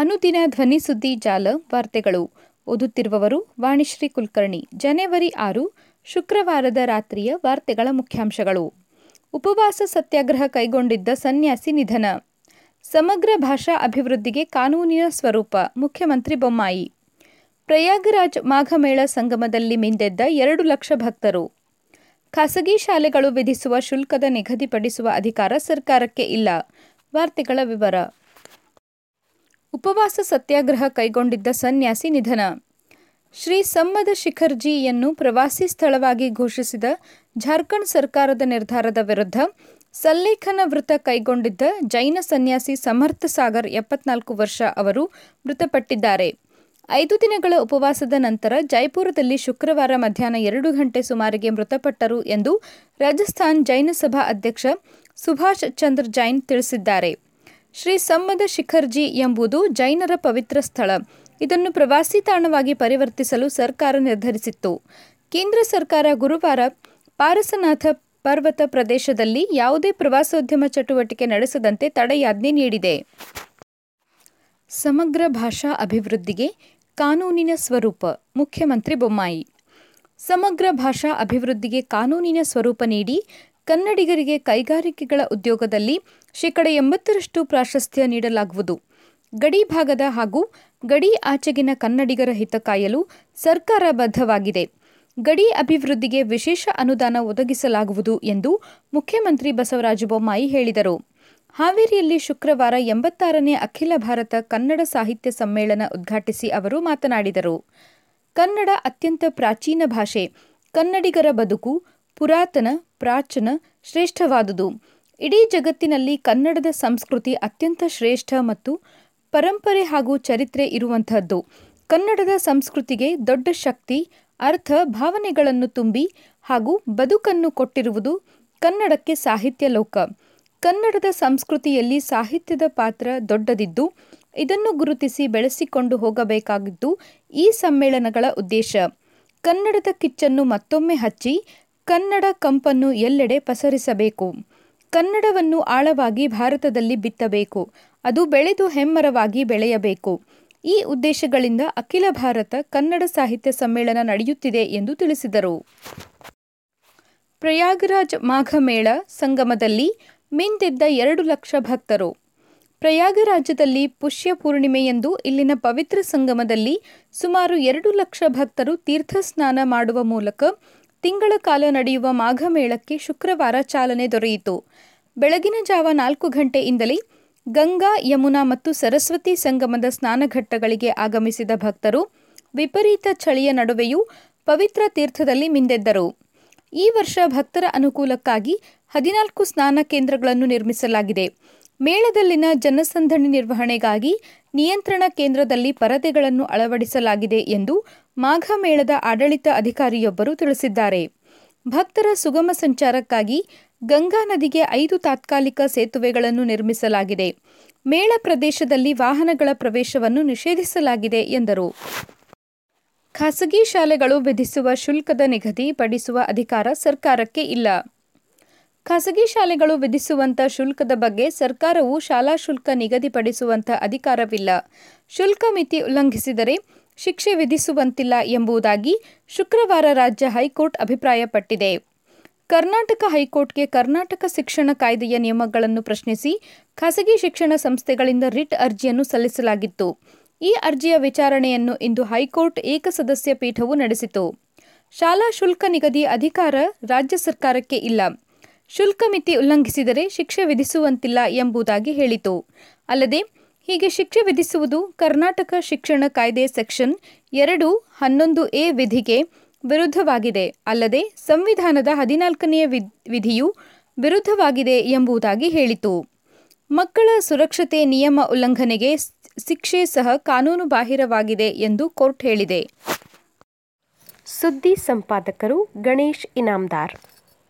ಅನುದಿನ ಧ್ವನಿ ಸುದ್ದಿ ಜಾಲ ವಾರ್ತೆಗಳು. ಓದುತ್ತಿರುವವರು ವಾಣಿಶ್ರೀ ಕುಲಕರ್ಣಿ. ಜನವರಿ ಆರು, ಶುಕ್ರವಾರದ ರಾತ್ರಿಯ ವಾರ್ತೆಗಳ ಮುಖ್ಯಾಂಶಗಳು. ಉಪವಾಸ ಸತ್ಯಾಗ್ರಹ ಕೈಗೊಂಡಿದ್ದ ಸನ್ಯಾಸಿ ನಿಧನ. ಸಮಗ್ರ ಭಾಷಾ ಅಭಿವೃದ್ಧಿಗೆ ಕಾನೂನಿನ ಸ್ವರೂಪ, ಮುಖ್ಯಮಂತ್ರಿ ಬೊಮ್ಮಾಯಿ. ಪ್ರಯಾಗರಾಜ್ ಮಾಘಮೇಳ ಸಂಗಮದಲ್ಲಿ ಮಿಂದೆದ್ದ ಎರಡು ಲಕ್ಷ ಭಕ್ತರು. ಖಾಸಗಿ ಶಾಲೆಗಳು ವಿಧಿಸುವ ಶುಲ್ಕದ ನಿಗದಿಪಡಿಸುವ ಅಧಿಕಾರ ಸರ್ಕಾರಕ್ಕೆ ಇಲ್ಲ. ವಾರ್ತೆಗಳ ವಿವರ. ಉಪವಾಸ ಸತ್ಯಾಗ್ರಹ ಕೈಗೊಂಡಿದ್ದ ಸನ್ಯಾಸಿ ನಿಧನ. ಶ್ರೀ ಸಮ್ಮದ ಶಿಖರ್ಜಿಯನ್ನು ಪ್ರವಾಸಿ ಸ್ಥಳವಾಗಿ ಘೋಷಿಸಿದ ಜಾರ್ಖಂಡ್ ಸರ್ಕಾರದ ನಿರ್ಧಾರದ ವಿರುದ್ಧ ಸಲ್ಲೇಖನ ವೃತ ಕೈಗೊಂಡಿದ್ದ ಜೈನ ಸನ್ಯಾಸಿ ಸಮರ್ಥ ಸಾಗರ್ ಎಪ್ಪತ್ನಾಲ್ಕು ವರ್ಷ ಅವರು ಮೃತಪಟ್ಟಿದ್ದಾರೆ. ಐದು ದಿನಗಳ ಉಪವಾಸದ ನಂತರ ಜೈಪುರದಲ್ಲಿ ಶುಕ್ರವಾರ ಮಧ್ಯಾಹ್ನ ಎರಡು ಗಂಟೆ ಸುಮಾರಿಗೆ ಮೃತಪಟ್ಟರು ಎಂದು ರಾಜಸ್ಥಾನ್ ಜೈನ ಸಭಾ ಅಧ್ಯಕ್ಷ ಸುಭಾಷ್ ಚಂದ್ರ ಜೈನ್ ತಿಳಿಸಿದ್ದಾರೆ. ಶ್ರೀ ಸಮ್ಮದ ಶಿಖರ್ಜಿ ಎಂಬುದು ಜೈನರ ಪವಿತ್ರ ಸ್ಥಳ. ಇದನ್ನು ಪ್ರವಾಸಿ ತಾಣವಾಗಿ ಪರಿವರ್ತಿಸಲು ಸರ್ಕಾರ ನಿರ್ಧರಿಸಿತ್ತು. ಕೇಂದ್ರ ಸರ್ಕಾರ ಗುರುವಾರ ಪಾರಸನಾಥ ಪರ್ವತ ಪ್ರದೇಶದಲ್ಲಿ ಯಾವುದೇ ಪ್ರವಾಸೋದ್ಯಮ ಚಟುವಟಿಕೆ ನಡೆಸದಂತೆ ತಡೆಯಾಜ್ಞೆ ನೀಡಿದೆ. ಸಮಗ್ರ ಭಾಷಾ ಅಭಿವೃದ್ಧಿಗೆ ಕಾನೂನಿನ ಸ್ವರೂಪ, ಮುಖ್ಯಮಂತ್ರಿ ಬೊಮ್ಮಾಯಿ. ಸಮಗ್ರ ಭಾಷಾ ಅಭಿವೃದ್ಧಿಗೆ ಕಾನೂನಿನ ಸ್ವರೂಪ ನೀಡಿ ಕನ್ನಡಿಗರಿಗೆ ಕೈಗಾರಿಕೆಗಳ ಉದ್ಯೋಗದಲ್ಲಿ ಶೇಕಡ ಎಂಬತ್ತರಷ್ಟು ಪ್ರಾಶಸ್ತ್ಯ ನೀಡಲಾಗುವುದು. ಗಡಿ ಭಾಗದ ಹಾಗೂ ಗಡಿ ಆಚೆಗಿನ ಕನ್ನಡಿಗರ ಹಿತ ಕಾಯಲು ಸರ್ಕಾರ ಬದ್ಧವಾಗಿದೆ. ಗಡಿ ಅಭಿವೃದ್ಧಿಗೆ ವಿಶೇಷ ಅನುದಾನ ಒದಗಿಸಲಾಗುವುದು ಎಂದು ಮುಖ್ಯಮಂತ್ರಿ ಬಸವರಾಜ ಬೊಮ್ಮಾಯಿ ಹೇಳಿದರು. ಹಾವೇರಿಯಲ್ಲಿ ಶುಕ್ರವಾರ ಎಂಬತ್ತಾರನೇ ಅಖಿಲ ಭಾರತ ಕನ್ನಡ ಸಾಹಿತ್ಯ ಸಮ್ಮೇಳನ ಉದ್ಘಾಟಿಸಿ ಅವರು ಮಾತನಾಡಿದರು. ಕನ್ನಡ ಅತ್ಯಂತ ಪ್ರಾಚೀನ ಭಾಷೆ. ಕನ್ನಡಿಗರ ಬದುಕು ಪುರಾತನ, ಪ್ರಾಚೀನ, ಶ್ರೇಷ್ಠವಾದುದು. ಇಡೀ ಜಗತ್ತಿನಲ್ಲಿ ಕನ್ನಡದ ಸಂಸ್ಕೃತಿ ಅತ್ಯಂತ ಶ್ರೇಷ್ಠ ಮತ್ತು ಪರಂಪರೆ ಹಾಗೂ ಚರಿತ್ರೆ ಇರುವಂತಹದ್ದು. ಕನ್ನಡದ ಸಂಸ್ಕೃತಿಗೆ ದೊಡ್ಡ ಶಕ್ತಿ, ಅರ್ಥ, ಭಾವನೆಗಳನ್ನು ತುಂಬಿ ಹಾಗೂ ಬದುಕನ್ನು ಕೊಟ್ಟಿರುವುದು ಕನ್ನಡಕ್ಕೆ ಸಾಹಿತ್ಯ ಲೋಕ. ಕನ್ನಡದ ಸಂಸ್ಕೃತಿಯಲ್ಲಿ ಸಾಹಿತ್ಯದ ಪಾತ್ರ ದೊಡ್ಡದಿದ್ದು, ಇದನ್ನು ಗುರುತಿಸಿ ಬೆಳೆಸಿಕೊಂಡು ಹೋಗಬೇಕಾಗಿದ್ದು ಈ ಸಮ್ಮೇಳನಗಳ ಉದ್ದೇಶ. ಕನ್ನಡದ ಕಿಚ್ಚನ್ನು ಮತ್ತೊಮ್ಮೆ ಹಚ್ಚಿ ಕನ್ನಡ ಕಂಪನ್ನು ಎಲ್ಲೆಡೆ ಪಸರಿಸಬೇಕು. ಕನ್ನಡವನ್ನು ಆಳವಾಗಿ ಭಾರತದಲ್ಲಿ ಬಿತ್ತಬೇಕು. ಅದು ಬೆಳೆದು ಹೆಮ್ಮರವಾಗಿ ಬೆಳೆಯಬೇಕು. ಈ ಉದ್ದೇಶಗಳಿಂದ ಅಖಿಲ ಭಾರತ ಕನ್ನಡ ಸಾಹಿತ್ಯ ಸಮ್ಮೇಳನ ನಡೆಯುತ್ತಿದೆ ಎಂದು ತಿಳಿಸಿದರು. ಪ್ರಯಾಗರಾಜ್ ಮಾಘಮೇಳ ಸಂಗಮದಲ್ಲಿ ಮಿಂದೆದ್ದ ಎರಡು ಲಕ್ಷ ಭಕ್ತರು. ಪ್ರಯಾಗರಾಜ್ಯದಲ್ಲಿ ಪುಷ್ಯ ಪೂರ್ಣಿಮೆಯಂದು ಇಲ್ಲಿನ ಪವಿತ್ರ ಸಂಗಮದಲ್ಲಿ ಸುಮಾರು ಎರಡು ಲಕ್ಷ ಭಕ್ತರು ತೀರ್ಥ ಸ್ನಾನ ಮಾಡುವ ಮೂಲಕ ತಿಂಗಳ ಕಾಲ ನಡೆಯುವ ಮಾಘ ಮೇಳಕ್ಕೆ ಶುಕ್ರವಾರ ಚಾಲನೆ ದೊರೆಯಿತು. ಬೆಳಗಿನ ಜಾವ ನಾಲ್ಕು ಗಂಟೆಯಿಂದಲೇ ಗಂಗಾ, ಯಮುನಾ ಮತ್ತು ಸರಸ್ವತಿ ಸಂಗಮದ ಸ್ನಾನಘಟ್ಟಗಳಿಗೆ ಆಗಮಿಸಿದ ಭಕ್ತರು ವಿಪರೀತ ಚಳಿಯ ನಡುವೆಯೂ ಪವಿತ್ರ ತೀರ್ಥದಲ್ಲಿ ಮಿಂದೆದ್ದರು. ಈ ವರ್ಷ ಭಕ್ತರ ಅನುಕೂಲಕ್ಕಾಗಿ ಹದಿನಾಲ್ಕು ಸ್ನಾನ ಕೇಂದ್ರಗಳನ್ನು ನಿರ್ಮಿಸಲಾಗಿದೆ. ಮೇಳದಲ್ಲಿನ ಜನಸಂದಣಿ ನಿರ್ವಹಣೆಗಾಗಿ ನಿಯಂತ್ರಣ ಕೇಂದ್ರದಲ್ಲಿ ಪರದೆಗಳನ್ನು ಅಳವಡಿಸಲಾಗಿದೆ ಎಂದು ಮಾಘಮೇಳದ ಆಡಳಿತ ಅಧಿಕಾರಿಯೊಬ್ಬರು ತಿಳಿಸಿದ್ದಾರೆ. ಭಕ್ತರ ಸುಗಮ ಸಂಚಾರಕ್ಕಾಗಿ ಗಂಗಾ ನದಿಗೆ ಐದು ತಾತ್ಕಾಲಿಕ ಸೇತುವೆಗಳನ್ನು ನಿರ್ಮಿಸಲಾಗಿದೆ. ಮೇಳ ಪ್ರದೇಶದಲ್ಲಿ ವಾಹನಗಳ ಪ್ರವೇಶವನ್ನು ನಿಷೇಧಿಸಲಾಗಿದೆ ಎಂದರು. ಖಾಸಗಿ ಶಾಲೆಗಳು ವಿಧಿಸುವ ಶುಲ್ಕದ ನಿಗದಿ ಪಡಿಸುವ ಅಧಿಕಾರ ಸರ್ಕಾರಕ್ಕೆ ಇಲ್ಲ. ಖಾಸಗಿ ಶಾಲೆಗಳು ವಿಧಿಸುವಂಥ ಶುಲ್ಕದ ಬಗ್ಗೆ ಸರ್ಕಾರವು ಶಾಲಾ ಶುಲ್ಕ ನಿಗದಿಪಡಿಸುವಂಥ ಅಧಿಕಾರವಿಲ್ಲ. ಶುಲ್ಕ ಮಿತಿ ಉಲ್ಲಂಘಿಸಿದರೆ ಶಿಕ್ಷೆ ವಿಧಿಸುವಂತಿಲ್ಲ ಎಂಬುದಾಗಿ ಶುಕ್ರವಾರ ರಾಜ್ಯ ಹೈಕೋರ್ಟ್ ಅಭಿಪ್ರಾಯಪಟ್ಟಿದೆ. ಕರ್ನಾಟಕ ಹೈಕೋರ್ಟ್ಗೆ ಕರ್ನಾಟಕ ಶಿಕ್ಷಣ ಕಾಯ್ದೆಯ ನಿಯಮಗಳನ್ನು ಪ್ರಶ್ನಿಸಿ ಖಾಸಗಿ ಶಿಕ್ಷಣ ಸಂಸ್ಥೆಗಳಿಂದ ರಿಟ್ ಅರ್ಜಿಯನ್ನು ಸಲ್ಲಿಸಲಾಗಿತ್ತು. ಈ ಅರ್ಜಿಯ ವಿಚಾರಣೆಯನ್ನು ಇಂದು ಹೈಕೋರ್ಟ್ ಏಕಸದಸ್ಯ ಪೀಠವು ನಡೆಸಿತು. ಶಾಲಾ ಶುಲ್ಕ ನಿಗದಿ ಅಧಿಕಾರ ರಾಜ್ಯ ಸರ್ಕಾರಕ್ಕೆ ಇಲ್ಲ. ಶುಲ್ಕ ಮಿತಿ ಉಲ್ಲಂಘಿಸಿದರೆ ಶಿಕ್ಷೆ ವಿಧಿಸುವಂತಿಲ್ಲ ಎಂಬುದಾಗಿ ಹೇಳಿತು. ಅಲ್ಲದೆ ಹೀಗೆ ಶಿಕ್ಷೆ ವಿಧಿಸುವುದು ಕರ್ನಾಟಕ ಶಿಕ್ಷಣ ಕಾಯ್ದೆ ಸೆಕ್ಷನ್ ಎರಡು ಹನ್ನೊಂದು ಎ ವಿಧಿಗೆ ವಿರುದ್ಧವಾಗಿದೆ. ಅಲ್ಲದೆ ಸಂವಿಧಾನದ ಹದಿನಾಲ್ಕನೆಯ ವಿಧಿಯು ವಿರುದ್ಧವಾಗಿದೆ ಎಂಬುದಾಗಿ ಹೇಳಿತು. ಮಕ್ಕಳ ಸುರಕ್ಷತೆ ನಿಯಮ ಉಲ್ಲಂಘನೆಗೆ ಶಿಕ್ಷೆ ಸಹ ಕಾನೂನು ಬಾಹಿರವಾಗಿದೆ ಎಂದು ಕೋರ್ಟ್ ಹೇಳಿದೆ. ಸುದ್ದಿ ಸಂಪಾದಕರು ಗಣೇಶ್ ಇನಾಮ್ದಾರ್.